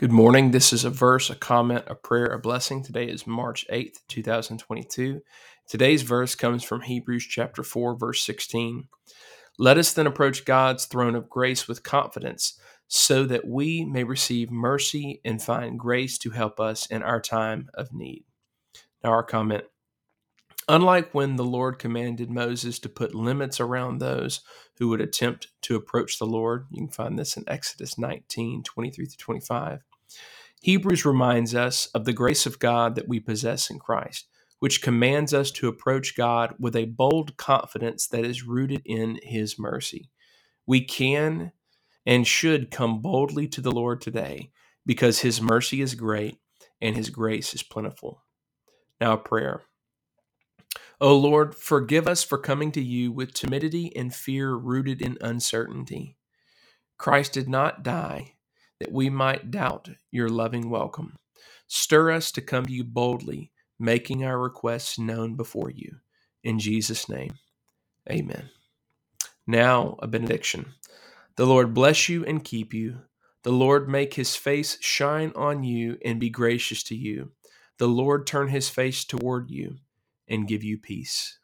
Good morning. This is a verse, a comment, a prayer, a blessing. Today is March 8th, 2022. Today's verse comes from Hebrews chapter 4, verse 16. Let us then approach God's throne of grace with confidence, so that we may receive mercy and find grace to help us in our time of need. Now, our comment Unlike when the Lord commanded Moses to put limits around those who would attempt to approach the Lord, you can find this in Exodus 19 23 25. Hebrews reminds us of the grace of God that we possess in Christ, which commands us to approach God with a bold confidence that is rooted in His mercy. We can and should come boldly to the Lord today because His mercy is great and His grace is plentiful. Now, a prayer. O Lord, forgive us for coming to you with timidity and fear rooted in uncertainty. Christ did not die that we might doubt your loving welcome. Stir us to come to you boldly, making our requests known before you. In Jesus' name, amen. Now, a benediction. The Lord bless you and keep you. The Lord make his face shine on you and be gracious to you. The Lord turn his face toward you and give you peace.